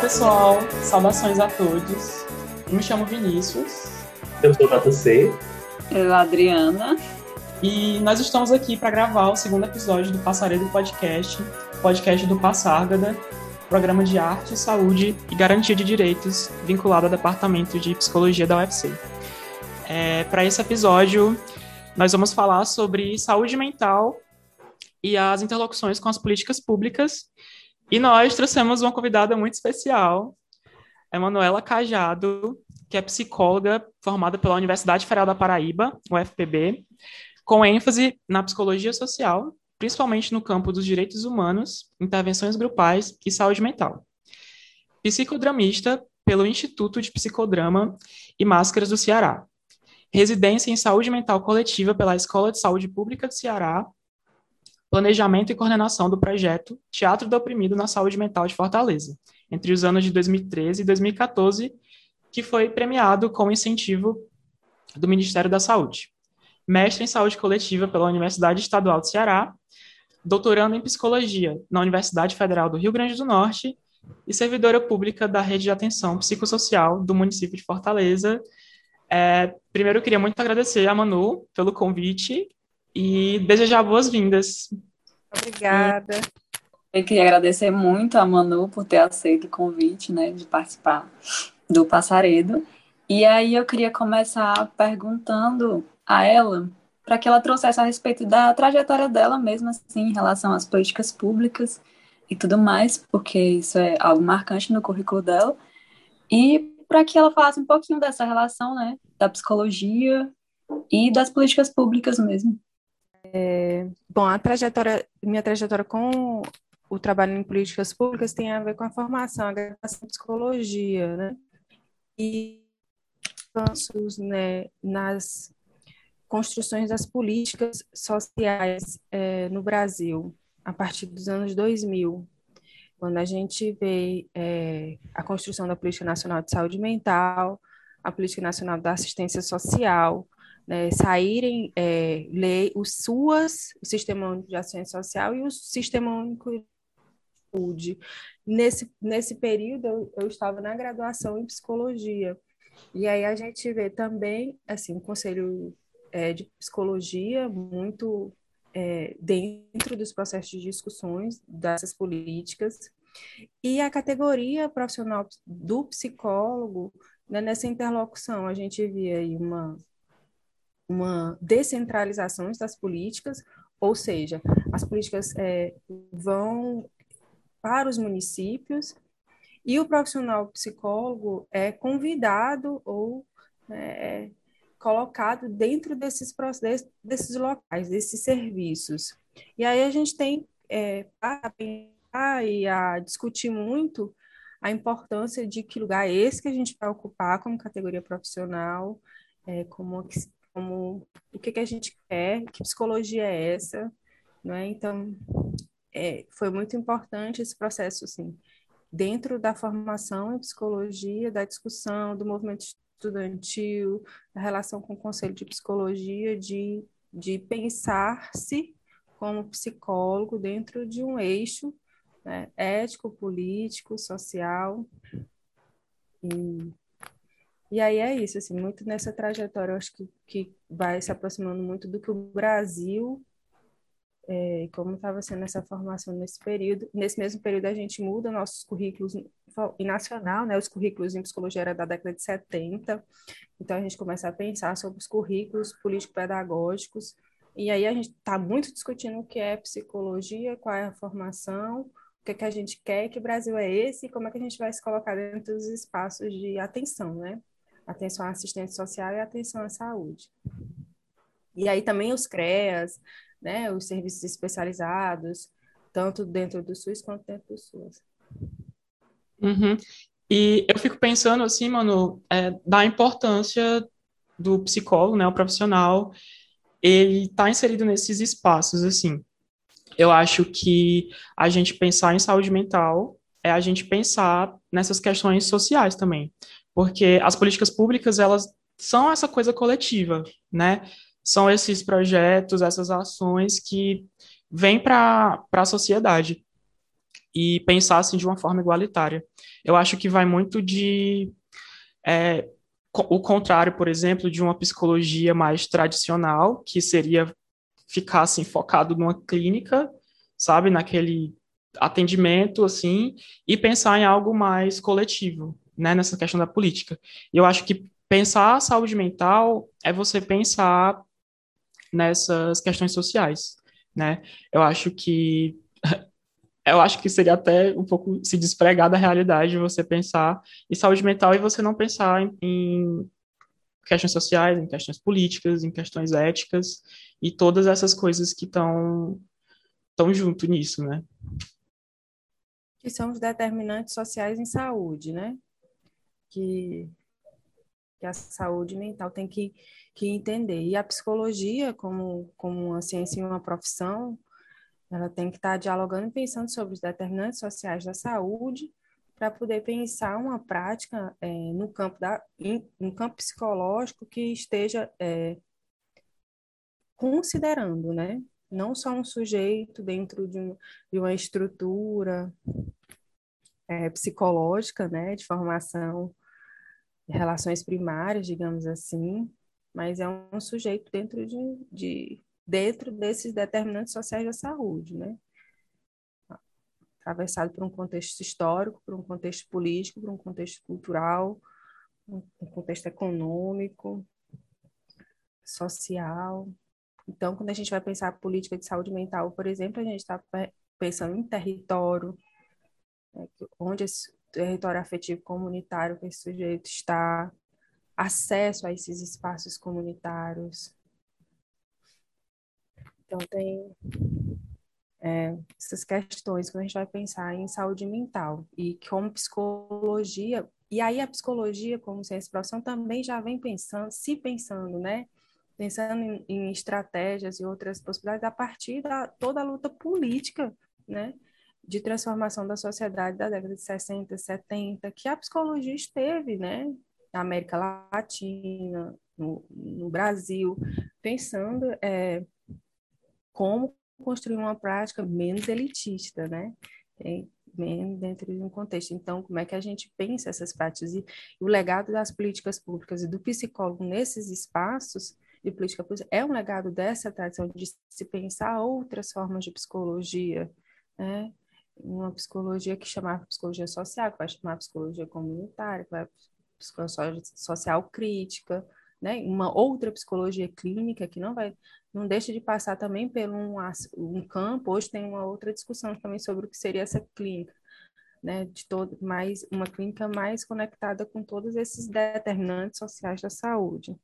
pessoal, saudações a todos. Eu me chamo Vinícius. Eu sou o JC. Eu, Adriana. E nós estamos aqui para gravar o segundo episódio do Passaredo Podcast, podcast do Passárgada, programa de arte, saúde e garantia de direitos vinculado ao Departamento de Psicologia da UFC. É, para esse episódio, nós vamos falar sobre saúde mental e as interlocuções com as políticas públicas e nós trouxemos uma convidada muito especial, a Manuela Cajado, que é psicóloga formada pela Universidade Federal da Paraíba, UFPB, com ênfase na psicologia social, principalmente no campo dos direitos humanos, intervenções grupais e saúde mental. Psicodramista pelo Instituto de Psicodrama e Máscaras do Ceará. Residência em saúde mental coletiva pela Escola de Saúde Pública do Ceará planejamento e coordenação do projeto Teatro do Oprimido na Saúde Mental de Fortaleza, entre os anos de 2013 e 2014, que foi premiado com incentivo do Ministério da Saúde. Mestre em Saúde Coletiva pela Universidade Estadual do Ceará, doutorando em Psicologia na Universidade Federal do Rio Grande do Norte e servidora pública da Rede de Atenção Psicossocial do município de Fortaleza. É, primeiro, eu queria muito agradecer a Manu pelo convite e desejar boas-vindas. Obrigada. Eu queria agradecer muito a Manu por ter aceito o convite, né, de participar do Passaredo. E aí eu queria começar perguntando a ela para que ela trouxesse a respeito da trajetória dela mesmo, assim, em relação às políticas públicas e tudo mais, porque isso é algo marcante no currículo dela. E para que ela falasse um pouquinho dessa relação, né, da psicologia e das políticas públicas mesmo. É, bom, a trajetória, minha trajetória com o trabalho em políticas públicas tem a ver com a formação, a graduação em psicologia, né? E avanços né, nas construções das políticas sociais é, no Brasil, a partir dos anos 2000, quando a gente vê é, a construção da Política Nacional de Saúde Mental, a Política Nacional da Assistência Social, né, saírem é, lei, o SUAS, o Sistema Único de Ação Social, e o Sistema Único de Saúde. Nesse, nesse período, eu, eu estava na graduação em Psicologia, e aí a gente vê também, assim, o Conselho é, de Psicologia muito é, dentro dos processos de discussões dessas políticas, e a categoria profissional do psicólogo, né, nessa interlocução, a gente via aí uma uma descentralização das políticas, ou seja, as políticas é, vão para os municípios e o profissional psicólogo é convidado ou é, colocado dentro desses, desses locais, desses serviços. E aí a gente tem é, a pensar e a discutir muito a importância de que lugar é esse que a gente vai ocupar como categoria profissional, é, como como o que, que a gente quer, que psicologia é essa, não é? Então, é, foi muito importante esse processo, assim, dentro da formação em psicologia, da discussão, do movimento estudantil, da relação com o conselho de psicologia, de, de pensar-se como psicólogo dentro de um eixo né, ético, político, social. E e aí é isso, assim, muito nessa trajetória, eu acho que, que vai se aproximando muito do que o Brasil, é, como estava sendo essa formação nesse período. Nesse mesmo período, a gente muda nossos currículos em nacional, né? Os currículos em psicologia era da década de 70, então a gente começa a pensar sobre os currículos político-pedagógicos, e aí a gente está muito discutindo o que é psicologia, qual é a formação, o que, é que a gente quer, que Brasil é esse, e como é que a gente vai se colocar dentro dos espaços de atenção, né? Atenção à assistência social e atenção à saúde. E aí também os CREAS, né, os serviços especializados, tanto dentro do SUS quanto dentro do SUS. Uhum. E eu fico pensando assim, mano, é, da importância do psicólogo, né, o profissional, ele está inserido nesses espaços, assim. Eu acho que a gente pensar em saúde mental é a gente pensar nessas questões sociais também porque as políticas públicas elas são essa coisa coletiva, né? São esses projetos, essas ações que vêm para a sociedade. e pensar assim de uma forma igualitária. Eu acho que vai muito de é, o contrário, por exemplo, de uma psicologia mais tradicional, que seria ficar assim focado numa clínica, sabe, naquele atendimento assim, e pensar em algo mais coletivo, né, nessa questão da política. E eu acho que pensar a saúde mental é você pensar nessas questões sociais, né? Eu acho que eu acho que seria até um pouco se despregar da realidade você pensar em saúde mental e você não pensar em, em questões sociais, em questões políticas, em questões éticas e todas essas coisas que estão tão junto nisso, né? Que são os determinantes sociais em saúde, né? Que, que a saúde mental tem que, que entender. E a psicologia, como, como uma ciência e uma profissão, ela tem que estar dialogando e pensando sobre os determinantes sociais da saúde para poder pensar uma prática é, no campo da no campo psicológico que esteja é, considerando, né? Não só um sujeito dentro de, um, de uma estrutura é, psicológica, né, de formação relações primárias, digamos assim, mas é um sujeito dentro de, de dentro desses determinantes sociais da saúde, né? Atravessado por um contexto histórico, por um contexto político, por um contexto cultural, um contexto econômico, social. Então, quando a gente vai pensar a política de saúde mental, por exemplo, a gente está pensando em território, né, onde esse território afetivo comunitário que esse sujeito está, acesso a esses espaços comunitários, então, tem é, essas questões quando a gente vai pensar em saúde mental e como psicologia, e aí a psicologia, como ciência profissão, também já vem pensando, se pensando, né? Pensando em, em estratégias e outras possibilidades a partir da toda a luta política, né? De transformação da sociedade da década de 60, 70, que a psicologia esteve, né? Na América Latina, no, no Brasil, pensando é, como construir uma prática menos elitista, né? dentro de um contexto. Então, como é que a gente pensa essas práticas? E o legado das políticas públicas e do psicólogo nesses espaços de política pública é um legado dessa tradição de se pensar outras formas de psicologia, né? Uma psicologia que chamava psicologia social, que vai chamar psicologia comunitária, que vai psicologia social crítica, né? Uma outra psicologia clínica que não vai não deixa de passar também por um, um campo. Hoje tem uma outra discussão também sobre o que seria essa clínica, né? De todo, mais uma clínica mais conectada com todos esses determinantes sociais da saúde.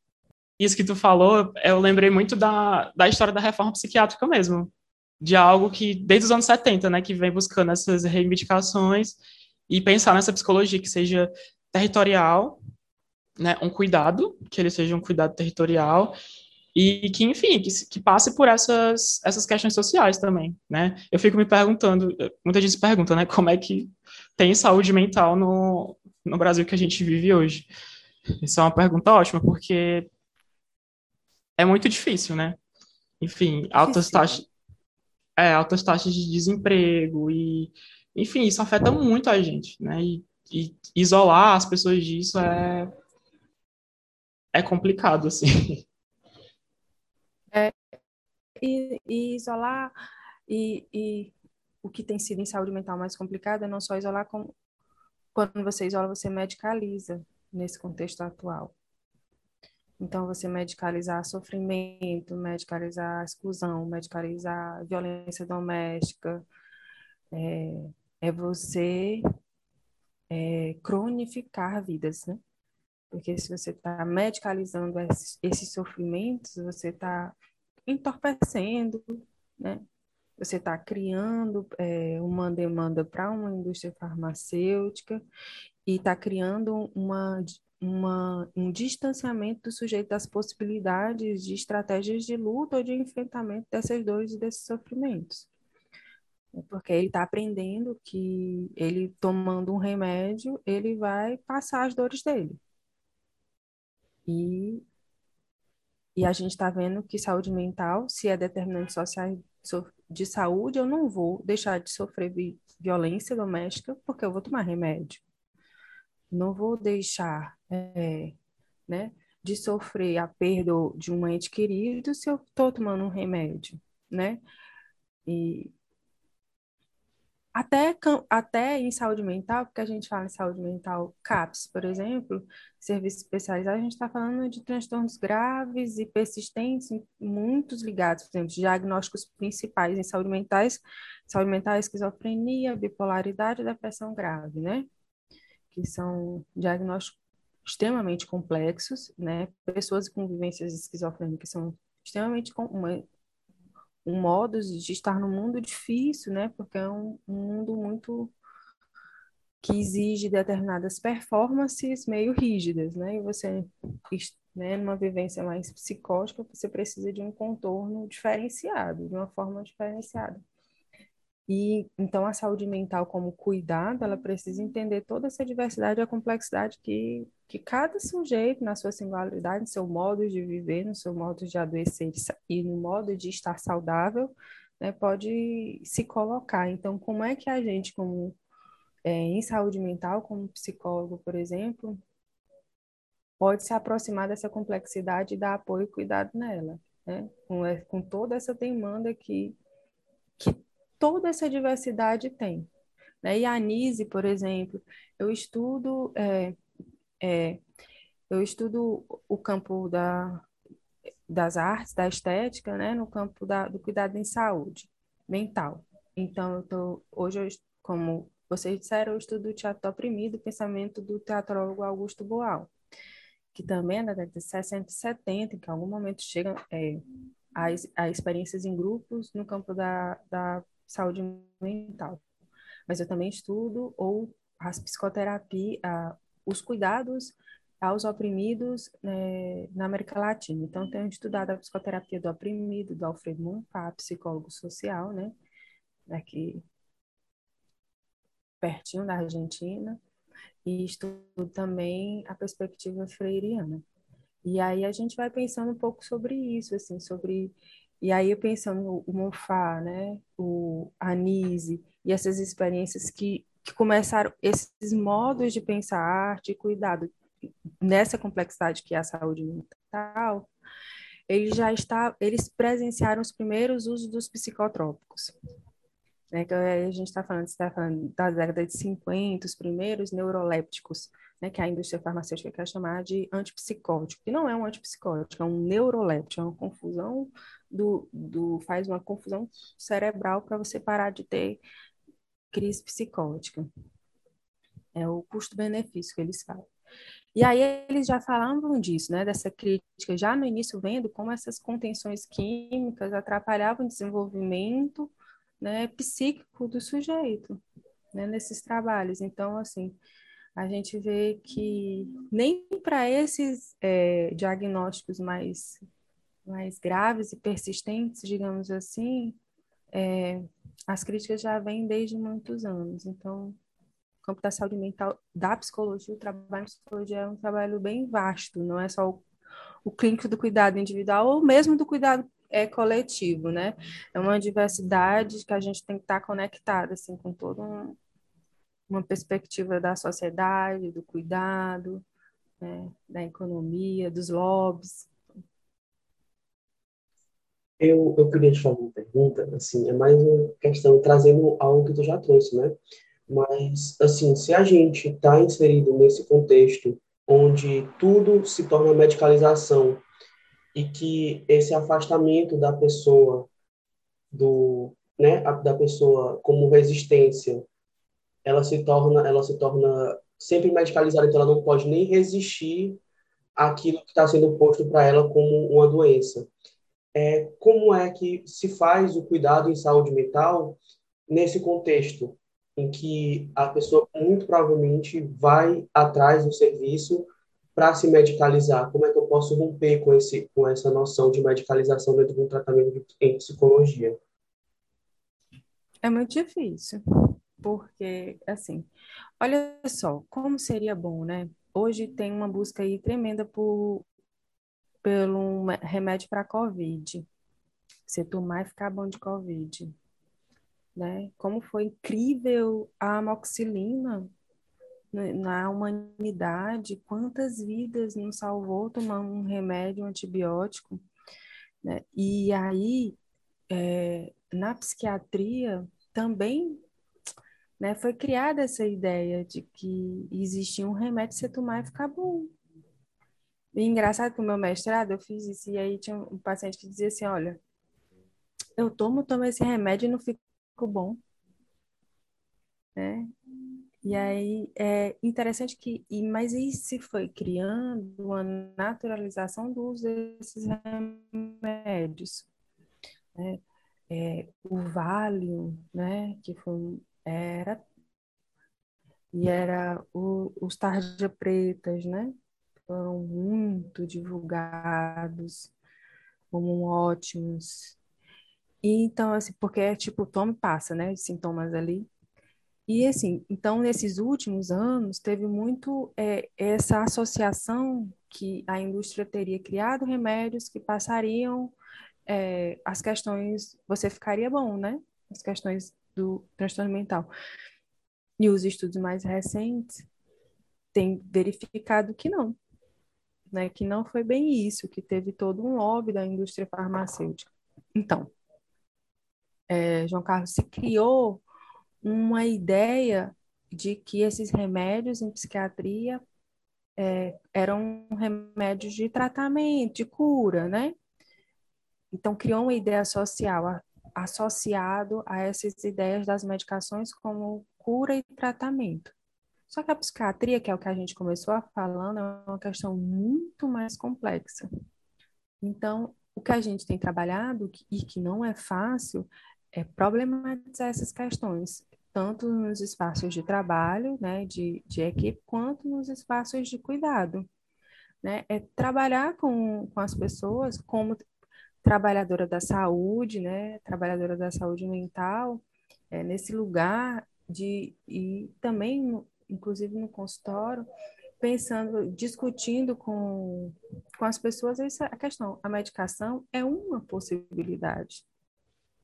Isso que tu falou, eu lembrei muito da, da história da reforma psiquiátrica mesmo, de algo que desde os anos 70, né, que vem buscando essas reivindicações e pensar nessa psicologia que seja territorial, né, um cuidado, que ele seja um cuidado territorial e que, enfim, que, que, passe por essas, essas questões sociais também, né? Eu fico me perguntando, muita gente se pergunta, né, como é que tem saúde mental no, no Brasil que a gente vive hoje? Isso é uma pergunta ótima, porque é muito difícil, né? Enfim, altas taxas, é, altas taxas de desemprego e, enfim, isso afeta muito a gente, né? E, e isolar as pessoas disso é é complicado, assim. É, e, e, isolar, e, e, o que tem sido em saúde mental mais complicado é não só isolar, como quando você isola, você medicaliza nesse contexto atual. Então, você medicalizar sofrimento, medicalizar exclusão, medicalizar violência doméstica, é, é você é, cronificar vidas, né? Porque se você está medicalizando esses, sofrimentos, você está entorpecendo, né? Você está criando é, uma demanda para uma indústria farmacêutica e está criando uma, uma, um distanciamento do sujeito das possibilidades de estratégias de luta ou de enfrentamento dessas dores e desses sofrimentos. Porque ele está aprendendo que ele tomando um remédio, ele vai passar as dores dele. E e a gente está vendo que saúde mental, se é determinante social de saúde, eu não vou deixar de sofrer vi violência doméstica porque eu vou tomar remédio. Não vou deixar é, né, de sofrer a perda de um ente querido se eu estou tomando um remédio, né? E até, até em saúde mental, porque a gente fala em saúde mental CAPS, por exemplo, serviços especializados, a gente está falando de transtornos graves e persistentes, muitos ligados, por exemplo, diagnósticos principais em saúde mentais, saúde mental, esquizofrenia, bipolaridade e depressão grave, né? Que são diagnósticos extremamente complexos, né? Pessoas com vivências esquizofrênicas são extremamente uma, um modo de estar no mundo difícil, né? Porque é um, um mundo muito que exige determinadas performances meio rígidas, né? E você, né, numa vivência mais psicótica, você precisa de um contorno diferenciado, de uma forma diferenciada. E então a saúde mental como cuidado, ela precisa entender toda essa diversidade e a complexidade que, que cada sujeito, na sua singularidade, no seu modo de viver, no seu modo de adoecer e no modo de estar saudável, né, pode se colocar. Então, como é que a gente, como é, em saúde mental, como psicólogo, por exemplo, pode se aproximar dessa complexidade e dar apoio e cuidado nela, né? com, com toda essa demanda que, que toda essa diversidade tem. Né? E a Anise, por exemplo, eu estudo, é, é, eu estudo o campo da, das artes, da estética, né? no campo da, do cuidado em saúde mental. Então, eu tô, hoje, eu, como vocês disseram, eu estudo o teatro oprimido, o pensamento do teatrólogo Augusto Boal, que também é da década de 60 e 70, que em algum momento chega é, a experiências em grupos no campo da, da saúde mental. Mas eu também estudo ou as psicoterapia, os cuidados aos oprimidos né, na América Latina. Então, tenho estudado a psicoterapia do oprimido, do Alfredo Monfá, psicólogo social, né, aqui pertinho da Argentina, e estudo também a perspectiva freiriana. E aí a gente vai pensando um pouco sobre isso, assim, sobre e aí pensando o Monfá, né, o Anise e essas experiências que, que começaram esses modos de pensar arte e cuidado nessa complexidade que é a saúde mental, eles já está, eles presenciaram os primeiros usos dos psicotrópicos. Né, que a gente está falando, está falando da década de 50, os primeiros neurolépticos, né, que a indústria farmacêutica quer chamar de antipsicótico, que não é um antipsicótico, é um neuroléptico, é uma confusão do, do faz uma confusão cerebral para você parar de ter crise psicótica. É o custo-benefício que eles falam. E aí eles já falavam disso, né, dessa crítica, já no início vendo como essas contenções químicas atrapalhavam o desenvolvimento né, psíquico do sujeito, né, nesses trabalhos. Então, assim, a gente vê que nem para esses é, diagnósticos mais mais graves e persistentes, digamos assim, é, as críticas já vêm desde muitos anos. Então, o campo da saúde mental, da psicologia, o trabalho em psicologia é um trabalho bem vasto, não é só o, o clínico do cuidado individual ou mesmo do cuidado é coletivo, né? É uma diversidade que a gente tem que estar conectado assim com toda um, uma perspectiva da sociedade, do cuidado, né? da economia, dos lobbies. Eu, eu queria te fazer uma pergunta, assim, é mais uma questão trazendo algo que tu já trouxe, né? Mas, assim, se a gente está inserido nesse contexto onde tudo se torna medicalização e que esse afastamento da pessoa do, né, da pessoa como resistência, ela se torna, ela se torna sempre medicalizada, então ela não pode nem resistir àquilo que está sendo posto para ela como uma doença é, como é que se faz o cuidado em saúde mental nesse contexto em que a pessoa muito provavelmente vai atrás do serviço para se medicalizar? Como é que eu posso romper com esse com essa noção de medicalização dentro de um tratamento em psicologia? É muito difícil, porque assim, olha só, como seria bom, né? Hoje tem uma busca aí tremenda por pelo um remédio para Covid. Você tomar e ficar bom de Covid. Né? Como foi incrível a amoxicilina na humanidade, quantas vidas não salvou tomar um remédio, um antibiótico. Né? E aí, é, na psiquiatria, também né, foi criada essa ideia de que existia um remédio você tomar e ficar bom. E engraçado que o meu mestrado eu fiz isso, e aí tinha um paciente que dizia assim: olha, eu tomo, tomo esse remédio e não fico bom. Né? E aí é interessante que, e, mas isso foi criando uma naturalização do uso desses remédios. Né? É, o Valium, né, que foi, era, e era o, os tarja pretas, né, foram muito divulgados como ótimos. E então, assim, porque é tipo, tome passa, né, os sintomas ali, e assim, então nesses últimos anos teve muito é, essa associação que a indústria teria criado remédios que passariam é, as questões, você ficaria bom, né? As questões do transtorno mental. E os estudos mais recentes têm verificado que não, né? Que não foi bem isso, que teve todo um lobby da indústria farmacêutica. Então, é, João Carlos se criou uma ideia de que esses remédios em psiquiatria é, eram remédios de tratamento, de cura, né? Então, criou uma ideia social a, associado a essas ideias das medicações como cura e tratamento. Só que a psiquiatria, que é o que a gente começou a falando, é uma questão muito mais complexa. Então, o que a gente tem trabalhado e que não é fácil é problematizar essas questões tanto nos espaços de trabalho, né, de, de equipe, quanto nos espaços de cuidado. Né? É trabalhar com, com as pessoas como trabalhadora da saúde, né, trabalhadora da saúde mental, é, nesse lugar de, e também, inclusive no consultório, pensando, discutindo com, com as pessoas essa a questão. A medicação é uma possibilidade,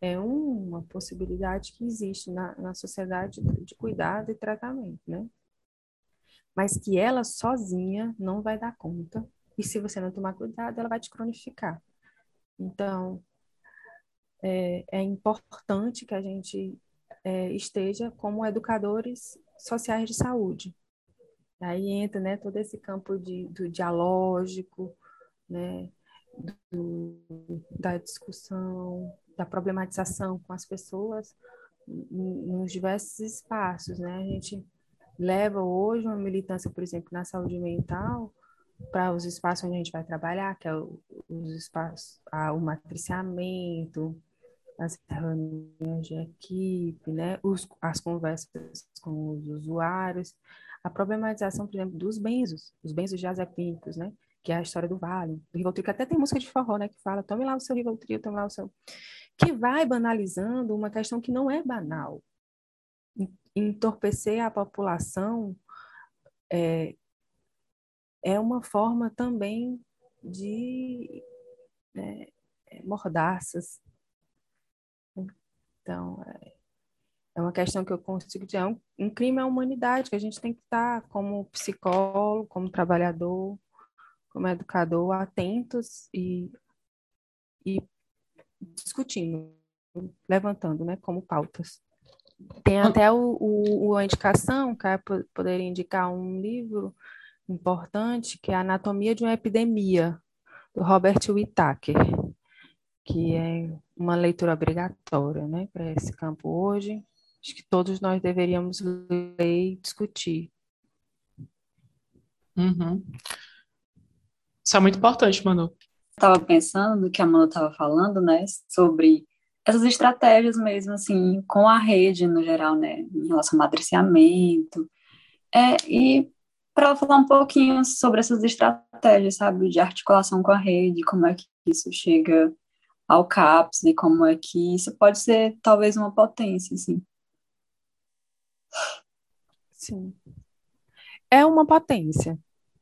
é uma possibilidade que existe na, na sociedade de cuidado e tratamento, né? Mas que ela sozinha não vai dar conta. E se você não tomar cuidado, ela vai te cronificar. Então, é, é importante que a gente é, esteja como educadores sociais de saúde. Aí entra né, todo esse campo de, do dialógico, né, do, da discussão, da problematização com as pessoas nos diversos espaços, né? A gente leva hoje uma militância, por exemplo, na saúde mental para os espaços onde a gente vai trabalhar, que é os espaços, o matriciamento, as reuniões de equipe, né? Os, as conversas com os usuários, a problematização, por exemplo, dos benzos, os benzos diazepínicos, né? Que é a história do Vale, do Rivotril, que até tem música de forró, né? Que fala, tome lá o seu Rivotril, tome lá o seu que vai banalizando uma questão que não é banal. Entorpecer a população é, é uma forma também de né, é, mordaças. Então, é, é uma questão que eu consigo dizer, é um, um crime à humanidade, que a gente tem que estar, como psicólogo, como trabalhador, como educador, atentos e, e discutindo, levantando, né, como pautas. Tem até o, o, a indicação, que poderia indicar um livro importante, que é a Anatomia de uma Epidemia, do Robert Whittaker, que é uma leitura obrigatória, né, para esse campo hoje. Acho que todos nós deveríamos ler e discutir. Uhum. Isso é muito importante, Manu estava pensando, que a Amanda estava falando, né, sobre essas estratégias mesmo, assim, com a rede no geral, né, em relação ao matriciamento. É, e para falar um pouquinho sobre essas estratégias, sabe, de articulação com a rede, como é que isso chega ao CAPS e como é que isso pode ser talvez uma potência, assim. Sim. É uma potência,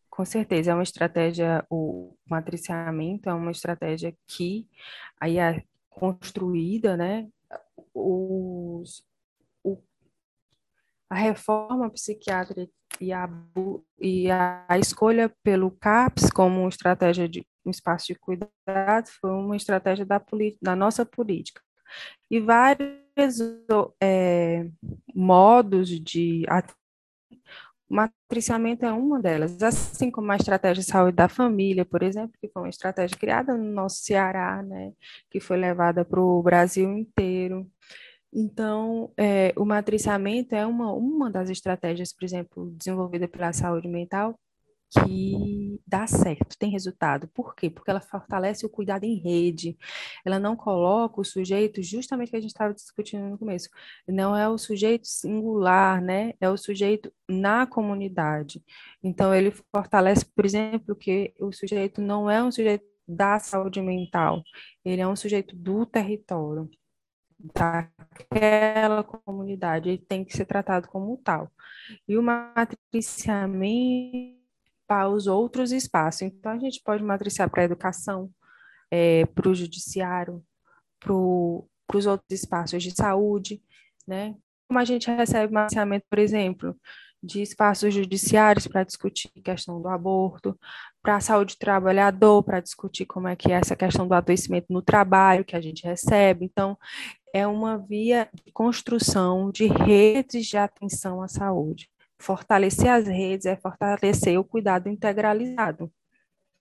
com certeza, é uma estratégia, o matriciamento é uma estratégia que aí é construída, né? Os, o, a reforma psiquiátrica e a, e a escolha pelo CAPS como estratégia de um espaço de cuidado foi uma estratégia da, da nossa política. E vários é, modos de matriciamento é uma delas, assim como a estratégia de saúde da família, por exemplo, que foi uma estratégia criada no nosso Ceará, né, que foi levada para o Brasil inteiro. Então, é, o matriciamento é uma, uma das estratégias, por exemplo, desenvolvida pela saúde mental, que dá certo, tem resultado. Por quê? Porque ela fortalece o cuidado em rede. Ela não coloca o sujeito, justamente que a gente estava discutindo no começo, não é o sujeito singular, né? É o sujeito na comunidade. Então, ele fortalece, por exemplo, que o sujeito não é um sujeito da saúde mental, ele é um sujeito do território, daquela comunidade, ele tem que ser tratado como tal. E o matriciamento para os outros espaços. Então, a gente pode matriciar para a educação, é, para o judiciário, para os outros espaços de saúde, né? Como a gente recebe matriciamento, por exemplo, de espaços judiciários para discutir a questão do aborto, para a saúde do trabalhador, para discutir como é que é essa questão do adoecimento no trabalho que a gente recebe. Então, é uma via de construção de redes de atenção à saúde. Fortalecer as redes é fortalecer o cuidado integralizado.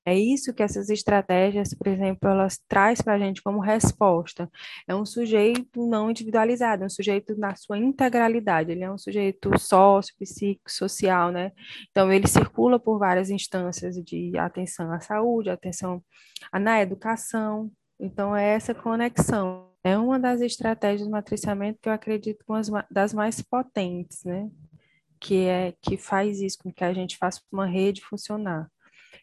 É isso que essas estratégias, por exemplo, elas traz para a gente como resposta. É um sujeito não individualizado, é um sujeito na sua integralidade. Ele é um sujeito sócio, psíquico, social, né? Então ele circula por várias instâncias de atenção à saúde, atenção na educação. Então é essa conexão. É uma das estratégias de matriciamento que eu acredito que uma das mais potentes, né? Que é que faz isso com que a gente faça uma rede funcionar.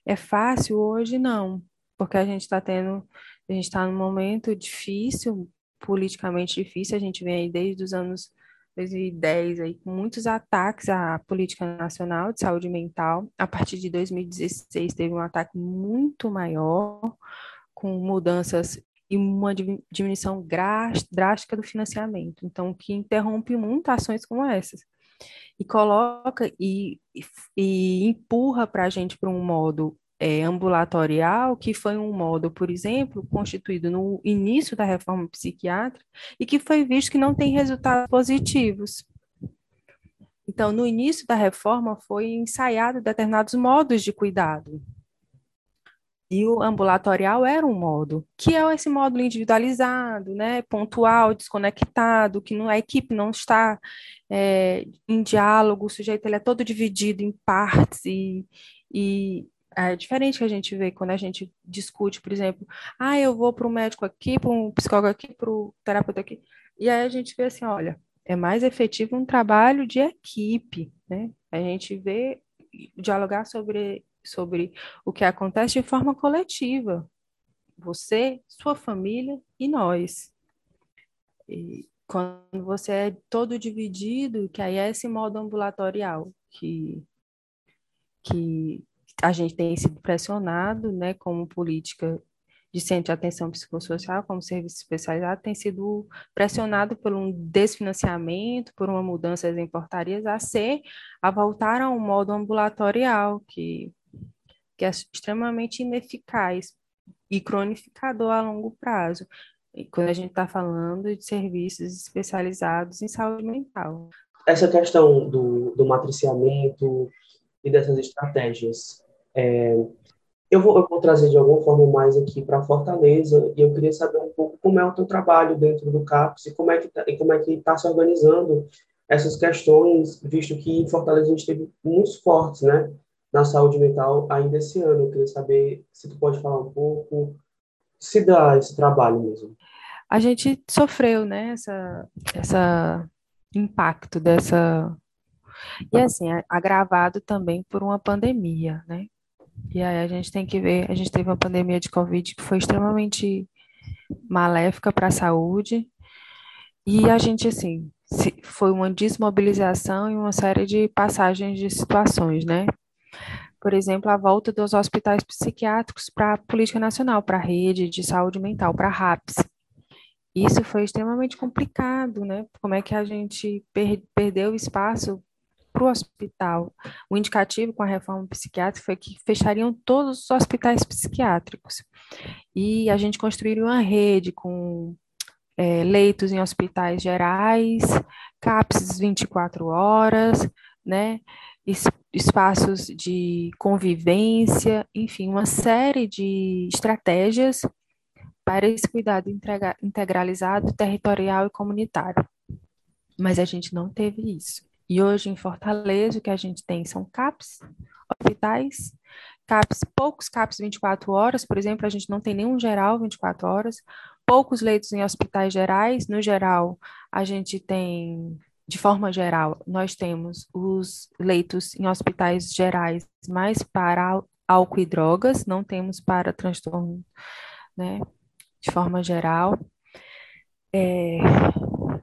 É fácil hoje não, porque a gente está tendo, a gente está num momento difícil, politicamente difícil. A gente vem aí desde os anos 2010 aí com muitos ataques à política nacional de saúde mental. A partir de 2016 teve um ataque muito maior, com mudanças e uma diminuição drástica do financiamento. Então, que interrompe muito ações como essas e coloca e, e empurra para a gente para um modo é, ambulatorial, que foi um modo, por exemplo, constituído no início da reforma psiquiátrica e que foi visto que não tem resultados positivos. Então, no início da reforma, foi ensaiado determinados modos de cuidado, e o ambulatorial era um modo, que é esse módulo individualizado, né, pontual, desconectado, que não, a equipe não está é, em diálogo, o sujeito ele é todo dividido em partes e, e é diferente que a gente vê quando a gente discute, por exemplo, ah, eu vou para um médico aqui, para um psicólogo aqui, para o terapeuta aqui, e aí a gente vê assim, olha, é mais efetivo um trabalho de equipe, né? A gente vê dialogar sobre sobre o que acontece de forma coletiva. Você, sua família e nós. E quando você é todo dividido, que aí é esse modo ambulatorial que, que a gente tem sido pressionado, né, como política de centro de atenção psicossocial, como serviço especializado, tem sido pressionado por um desfinanciamento, por uma mudança das portarias, a ser, a voltar a um modo ambulatorial, que que é extremamente ineficaz e cronificador a longo prazo, quando a gente está falando de serviços especializados em saúde mental. Essa questão do, do matriciamento e dessas estratégias, é, eu, vou, eu vou trazer de alguma forma mais aqui para Fortaleza e eu queria saber um pouco como é o teu trabalho dentro do CAPS e como é que tá, e como é que está se organizando essas questões, visto que em Fortaleza a gente teve muitos fortes, né? Na saúde mental ainda esse ano. Eu queria saber se tu pode falar um pouco, se dá esse trabalho mesmo. A gente sofreu, né, essa, essa impacto dessa e assim, agravado também por uma pandemia, né? E aí a gente tem que ver, a gente teve uma pandemia de Covid que foi extremamente maléfica para a saúde, e a gente, assim, foi uma desmobilização e uma série de passagens de situações, né? Por exemplo, a volta dos hospitais psiquiátricos para a política nacional, para a rede de saúde mental, para a RAPS. Isso foi extremamente complicado, né? Como é que a gente per perdeu espaço para o hospital? O indicativo com a reforma psiquiátrica foi que fechariam todos os hospitais psiquiátricos. E a gente construiu uma rede com é, leitos em hospitais gerais, CAPS 24 horas, né? Espaços de convivência, enfim, uma série de estratégias para esse cuidado integralizado, territorial e comunitário. Mas a gente não teve isso. E hoje em Fortaleza o que a gente tem são CAPs, hospitais, CAPs, poucos CAPs 24 horas, por exemplo, a gente não tem nenhum geral 24 horas, poucos leitos em hospitais gerais, no geral a gente tem de forma geral, nós temos os leitos em hospitais gerais mais para álcool e drogas, não temos para transtorno, né, de forma geral. É,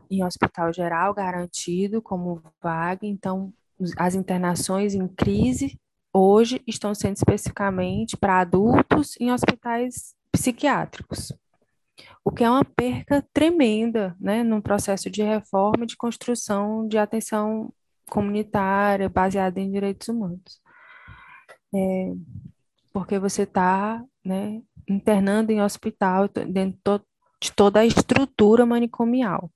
em hospital geral, garantido como vaga, então as internações em crise hoje estão sendo especificamente para adultos em hospitais psiquiátricos o que é uma perca tremenda, né, num processo de reforma e de construção de atenção comunitária baseada em direitos humanos. É, porque você está né, internando em hospital dentro de toda a estrutura manicomial.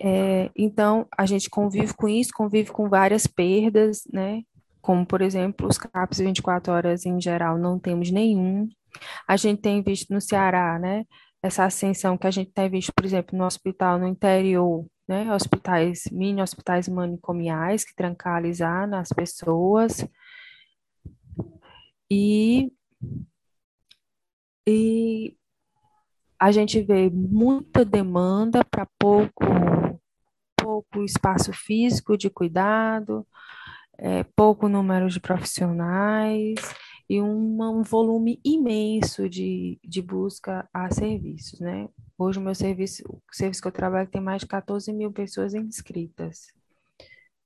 É, então, a gente convive com isso, convive com várias perdas, né? Como, por exemplo, os CAPs 24 horas em geral, não temos nenhum. A gente tem visto no Ceará, né, essa ascensão que a gente tem visto, por exemplo, no hospital no interior, né, hospitais, mini hospitais manicomiais, que trancalizaram as pessoas. E, e a gente vê muita demanda para pouco, pouco espaço físico de cuidado, é, pouco número de profissionais e uma, um volume imenso de, de busca a serviços, né? Hoje o meu serviço, o serviço que eu trabalho tem mais de 14 mil pessoas inscritas,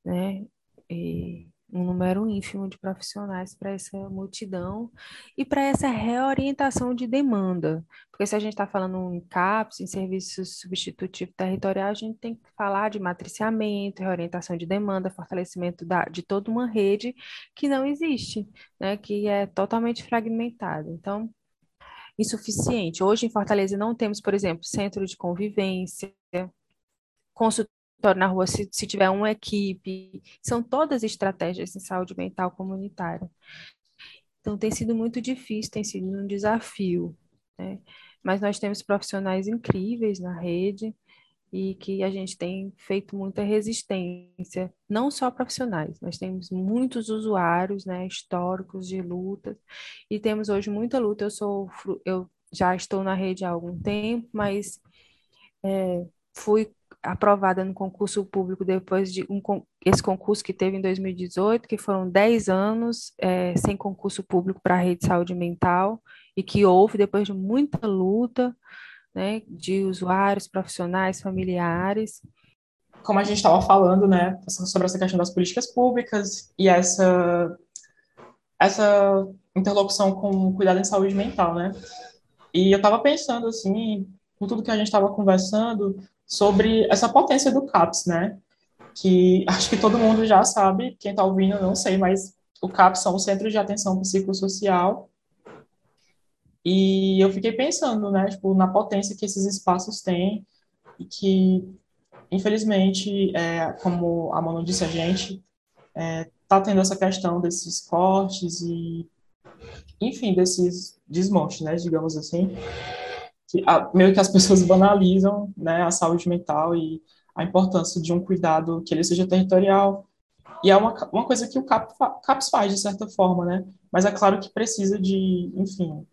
né? E um número ínfimo de profissionais para essa multidão e para essa reorientação de demanda. Porque se a gente está falando em CAPS, em serviços substitutivos territoriais, a gente tem que falar de matriciamento, reorientação de demanda, fortalecimento da, de toda uma rede que não existe, né, que é totalmente fragmentada. Então, insuficiente. Hoje em Fortaleza não temos, por exemplo, centro de convivência, consultoria na rua se, se tiver uma equipe. São todas estratégias em saúde mental comunitária. Então, tem sido muito difícil, tem sido um desafio. Né? Mas nós temos profissionais incríveis na rede e que a gente tem feito muita resistência, não só profissionais, nós temos muitos usuários, né, históricos de lutas, e temos hoje muita luta. Eu sou, eu já estou na rede há algum tempo, mas é, fui aprovada no concurso público depois de um, esse concurso que teve em 2018, que foram 10 anos é, sem concurso público para a rede de saúde mental, e que houve depois de muita luta né, de usuários, profissionais, familiares. Como a gente estava falando, né, sobre essa questão das políticas públicas e essa, essa interlocução com cuidado em saúde mental, né? E eu estava pensando, assim, com tudo que a gente estava conversando, sobre essa potência do CAPS, né? Que acho que todo mundo já sabe, quem está ouvindo, não sei, mas o CAPS são os Centros de Atenção Psicossocial. E eu fiquei pensando, né, tipo, na potência que esses espaços têm e que, infelizmente, é, como a Manu disse a gente, é, tá tendo essa questão desses cortes e, enfim, desses desmontes, né, digamos assim que a, meio que as pessoas banalizam né, a saúde mental e a importância de um cuidado que ele seja territorial. E é uma, uma coisa que o CAP, CAPS faz, de certa forma, né? Mas é claro que precisa de, enfim,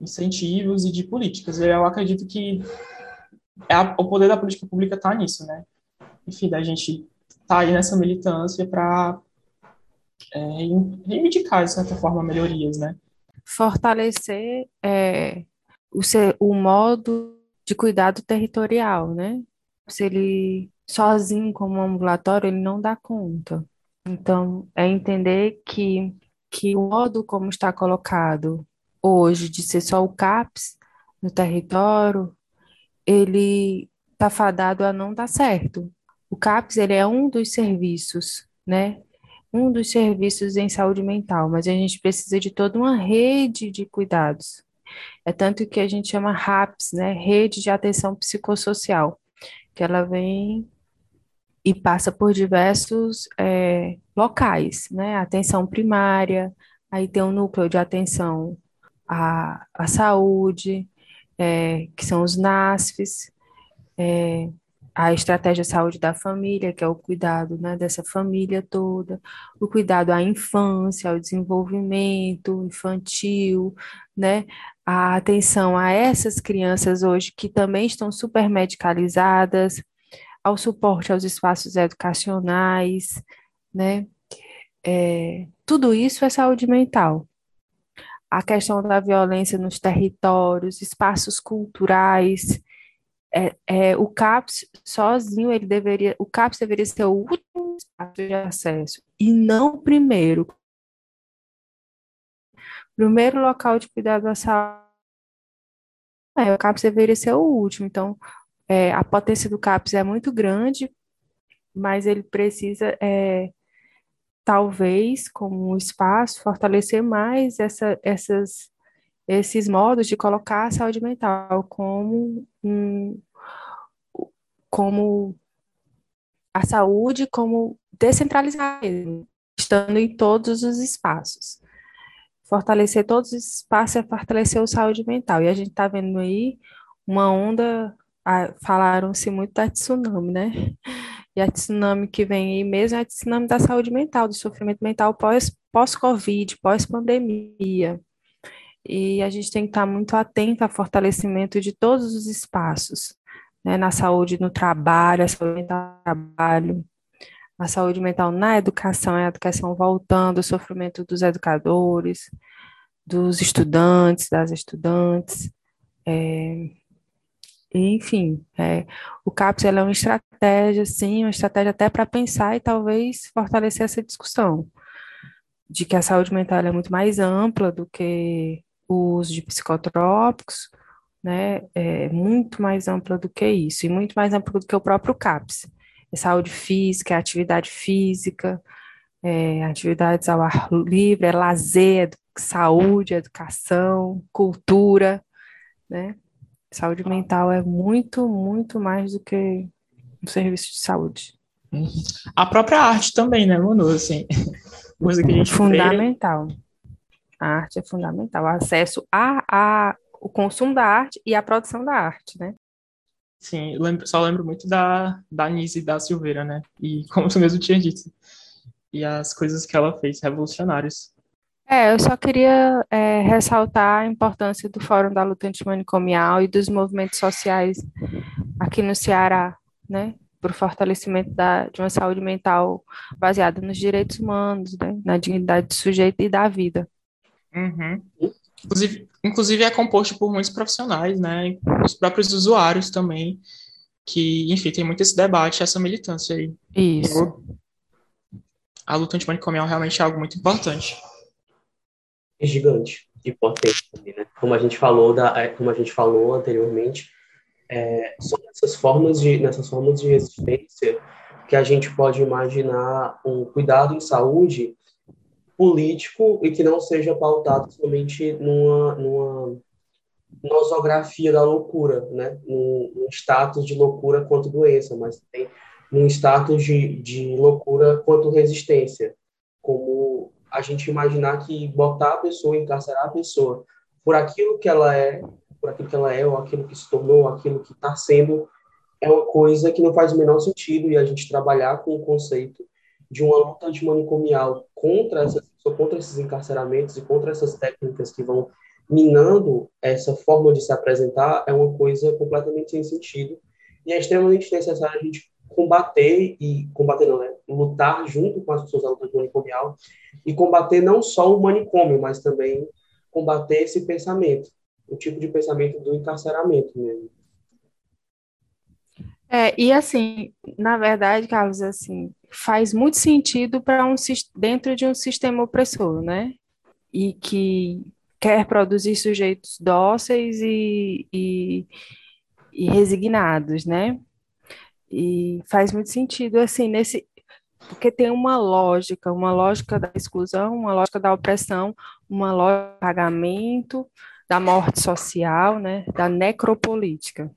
incentivos e de políticas. Eu acredito que é a, o poder da política pública está nisso, né? Enfim, da gente tá aí nessa militância para é, reivindicar, de certa forma, melhorias, né? Fortalecer é, o, ser, o modo de cuidado territorial, né? Se ele sozinho como ambulatório, ele não dá conta. Então, é entender que, que o modo como está colocado hoje de ser só o CAPS no território, ele está fadado a não dar certo. O CAPS ele é um dos serviços, né? Um dos serviços em saúde mental, mas a gente precisa de toda uma rede de cuidados. É tanto que a gente chama RAPS, né? Rede de Atenção Psicossocial, que ela vem e passa por diversos é, locais, né? Atenção primária, aí tem um núcleo de atenção à, à saúde, é, que são os NASFs, é, a estratégia de saúde da família, que é o cuidado né, dessa família toda, o cuidado à infância, ao desenvolvimento infantil, né, a atenção a essas crianças hoje que também estão super medicalizadas, ao suporte aos espaços educacionais, né, é, tudo isso é saúde mental a questão da violência nos territórios, espaços culturais. É, é, o CAPS sozinho, ele deveria, o CAPS deveria ser o último espaço de acesso e não o primeiro. Primeiro local de cuidado da saúde. É, o CAPS deveria ser o último. Então, é, a potência do CAPS é muito grande, mas ele precisa é, talvez, como um espaço, fortalecer mais essa, essas, esses modos de colocar a saúde mental como, um, como a saúde como descentralizada, estando em todos os espaços. Fortalecer todos os espaços é fortalecer a saúde mental. E a gente está vendo aí uma onda, falaram-se muito da tsunami, né? E a tsunami que vem aí mesmo é a tsunami da saúde mental, do sofrimento mental pós, pós-Covid, pós-pandemia. E a gente tem que estar muito atento ao fortalecimento de todos os espaços, né, na saúde no trabalho, a saúde mental no trabalho, a saúde mental na educação, a educação voltando, o sofrimento dos educadores, dos estudantes, das estudantes, é, enfim, é, o CAPS é uma estratégia, sim, uma estratégia até para pensar e talvez fortalecer essa discussão de que a saúde mental é muito mais ampla do que o uso de psicotrópicos, né? É muito mais ampla do que isso, e muito mais ampla do que o próprio CAPS. É saúde física, é atividade física, é atividades ao ar livre, é lazer, é saúde, educação, cultura, né? Saúde mental é muito, muito mais do que um serviço de saúde. A própria arte também, né, Manu? Assim, coisa que a gente fundamental. A arte é fundamental. O acesso a, a o consumo da arte e a produção da arte, né? Sim, lembro, só lembro muito da, da Nise da Silveira, né? E como tu mesmo tinha dito. E as coisas que ela fez, revolucionárias. É, eu só queria é, ressaltar a importância do Fórum da Luta Antimanicomial e dos movimentos sociais aqui no Ceará, né, para o fortalecimento da, de uma saúde mental baseada nos direitos humanos, né, na dignidade do sujeito e da vida. Uhum. Inclusive, inclusive é composto por muitos profissionais, né, os próprios usuários também, que, enfim, tem muito esse debate, essa militância aí. Isso. A luta antimanicomial realmente é algo muito importante gigante e potente também, né? Como a gente falou da, é, como a gente falou anteriormente, é, são essas formas de nessas formas de resistência que a gente pode imaginar um cuidado em saúde político e que não seja pautado somente numa, numa nosografia da loucura, né? Num status de loucura quanto doença, mas também num status de, de loucura quanto resistência, como a gente imaginar que botar a pessoa, encarcerar a pessoa por aquilo que ela é, por aquilo que ela é, ou aquilo que se tornou, aquilo que está sendo, é uma coisa que não faz o menor sentido e a gente trabalhar com o conceito de uma luta antimanicomial contra, essas, contra esses encarceramentos e contra essas técnicas que vão minando essa forma de se apresentar é uma coisa completamente sem sentido e é extremamente necessário a gente combater e combater não, né? lutar junto com as pessoas da luta manicomial e combater não só o manicômio, mas também combater esse pensamento, o tipo de pensamento do encarceramento mesmo. É, e assim, na verdade, Carlos, assim, faz muito sentido para um dentro de um sistema opressor, né? E que quer produzir sujeitos dóceis e, e, e resignados, né? E faz muito sentido, assim, nesse, porque tem uma lógica, uma lógica da exclusão, uma lógica da opressão, uma lógica do pagamento, da morte social, né, da necropolítica.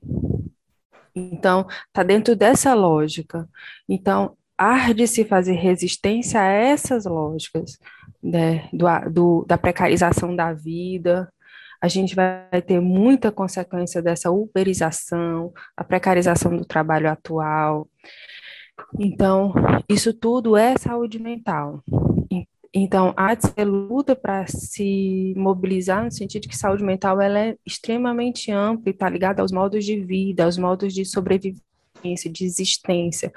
Então, está dentro dessa lógica. Então, há de se fazer resistência a essas lógicas né, do, do, da precarização da vida. A gente vai ter muita consequência dessa uberização, a precarização do trabalho atual. Então, isso tudo é saúde mental. Então, há de ser luta para se mobilizar no sentido que saúde mental ela é extremamente ampla e está ligada aos modos de vida, aos modos de sobrevivência, de existência.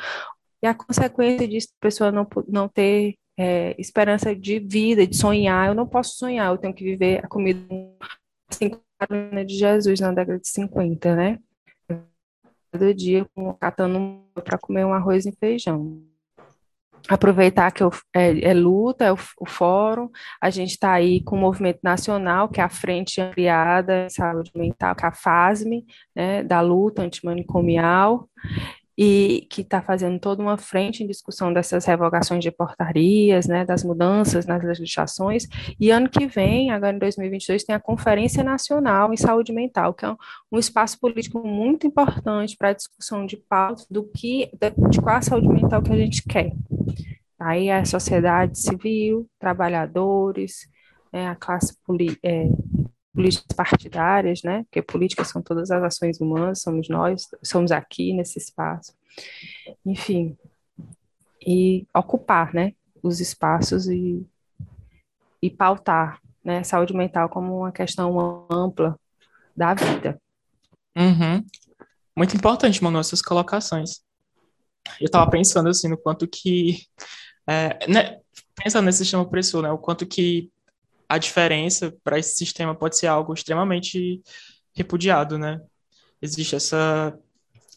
E a consequência disso, a pessoa não, não ter é, esperança de vida, de sonhar. Eu não posso sonhar, eu tenho que viver a comida assim, de Jesus na década de 50, né? Cada dia catando para comer um arroz e feijão aproveitar que é, é luta, é o, o, fórum, a gente está aí com o movimento nacional, que é a Frente Ampliada em Saúde Mental, que é a FASME, né, da luta antimanicomial, e que está fazendo toda uma frente em discussão dessas revogações de portarias, né, das mudanças nas legislações, e ano que vem, agora em 2022, tem a Conferência Nacional em Saúde Mental, que é um, um espaço político muito importante para a discussão de pauta do que, de, de qual a saúde mental que a gente quer. Aí a sociedade civil, trabalhadores, né, a classe é, políticas partidárias, né? Porque políticas são todas as ações humanas, somos nós, somos aqui nesse espaço. Enfim, e ocupar, né? Os espaços e, e pautar, né? Saúde mental como uma questão ampla da vida. Uhum. Muito importante, Manu, essas colocações. Eu estava pensando assim no quanto que, é, né, pensando nesse sistema opressor, né, o quanto que a diferença para esse sistema pode ser algo extremamente repudiado, né? Existe essa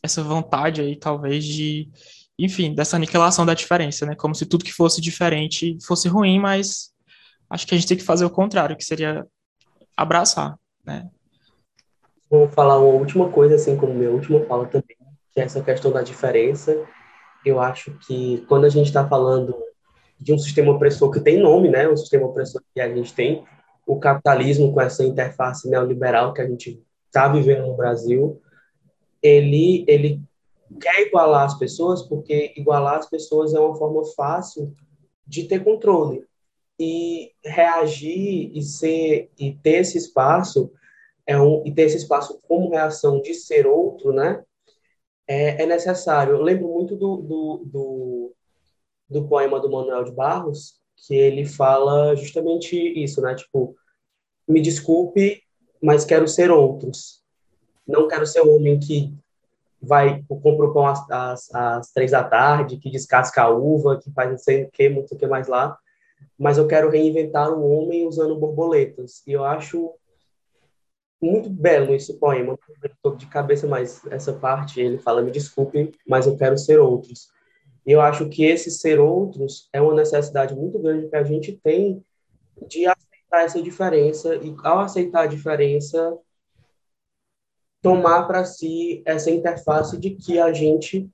essa vontade aí, talvez, de, enfim, dessa aniquilação da diferença, né? Como se tudo que fosse diferente fosse ruim, mas acho que a gente tem que fazer o contrário, que seria abraçar, né? Vou falar uma última coisa, assim como minha última fala também, que é essa questão da diferença. Eu acho que quando a gente está falando de um sistema opressor que tem nome, né? O sistema opressor que a gente tem, o capitalismo com essa interface neoliberal que a gente está vivendo no Brasil, ele ele quer igualar as pessoas porque igualar as pessoas é uma forma fácil de ter controle e reagir e ser e ter esse espaço é um e ter esse espaço como reação de ser outro, né? É, é necessário. Eu lembro muito do, do, do do poema do Manuel de Barros, que ele fala justamente isso, né? Tipo, me desculpe, mas quero ser outros. Não quero ser o homem que vai compra o pão às, às, às, três da tarde, que descasca a uva, que faz não sei o que, muito o que mais lá. Mas eu quero reinventar o homem usando borboletas. E eu acho muito belo esse poema. Estou de cabeça, mas essa parte ele fala: me desculpe, mas eu quero ser outros. E eu acho que esse ser outros é uma necessidade muito grande que a gente tem de aceitar essa diferença e, ao aceitar a diferença, tomar para si essa interface de que a gente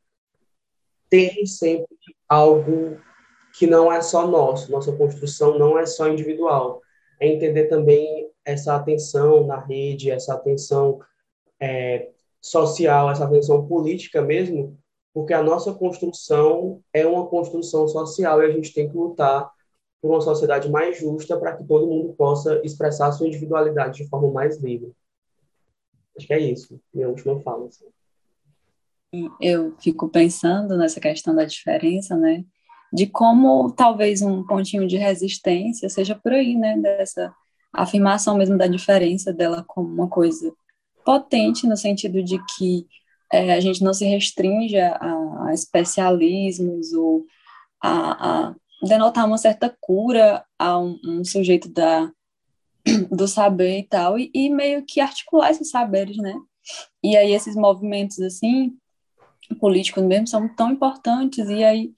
tem sempre algo que não é só nosso, nossa construção não é só individual. É entender também essa atenção na rede, essa atenção é, social, essa atenção política mesmo, porque a nossa construção é uma construção social e a gente tem que lutar por uma sociedade mais justa para que todo mundo possa expressar sua individualidade de forma mais livre. Acho que é isso, minha última fala. Assim. Eu fico pensando nessa questão da diferença, né? De como talvez um pontinho de resistência seja por aí, né? Dessa afirmação mesmo da diferença dela como uma coisa potente, no sentido de que é, a gente não se restringe a, a especialismos ou a, a, denotar uma certa cura a um, um, sujeito da, do saber e tal, e, e, meio que articular esses saberes, né? E aí esses movimentos, assim, políticos mesmo são tão importantes e aí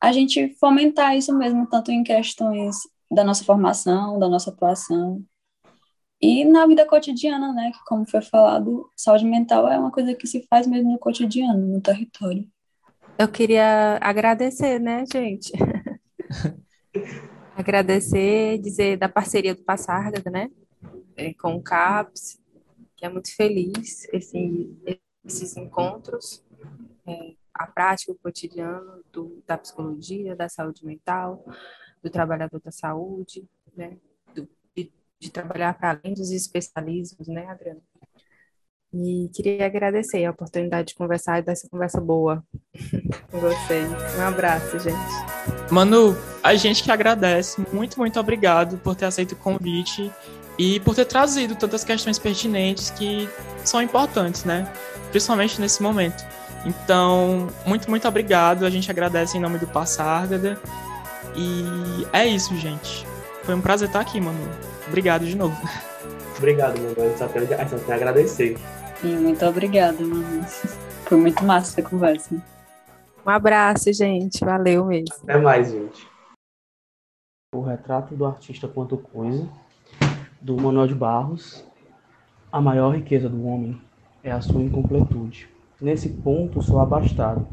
a gente fomentar isso mesmo, tanto em questões da nossa formação, da nossa atuação, e na vida cotidiana, né? Que, como foi falado, saúde mental é uma coisa que se faz mesmo no cotidiano, no território. Eu queria agradecer, né, gente? agradecer, dizer da parceria do Passárgada, né? É, com o CAPS, que é muito feliz esse, esses encontros, é, a prática, o cotidiano do, da psicologia, da saúde mental, do trabalhador da saúde, né? de trabalhar para além dos especialismos, né, Adriana? E queria agradecer a oportunidade de conversar e dessa conversa boa com vocês. Um abraço, gente. Manu, a gente que agradece. Muito, muito obrigado por ter aceito o convite e por ter trazido tantas questões pertinentes que são importantes, né? Principalmente nesse momento. Então, muito, muito obrigado. A gente agradece em nome do Passárgada. E é isso, gente. Foi um prazer estar aqui, Manu. Obrigado de novo. Obrigado, mano. A gente só tem, a, só tem a agradecer. Sim, muito obrigada, mano. Foi muito massa essa conversa. Um abraço, gente. Valeu mesmo. Até mais, gente. O retrato do artista quanto coisa, do Manuel de Barros. A maior riqueza do homem é a sua incompletude. Nesse ponto sou abastado.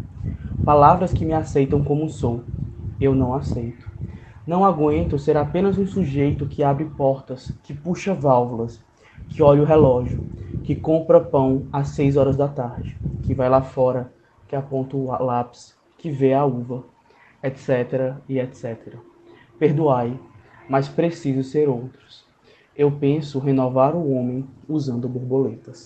Palavras que me aceitam como sou, eu não aceito. Não aguento ser apenas um sujeito que abre portas, que puxa válvulas, que olha o relógio, que compra pão às seis horas da tarde, que vai lá fora, que aponta o lápis, que vê a uva, etc. e etc. Perdoai, mas preciso ser outros. Eu penso renovar o homem usando borboletas.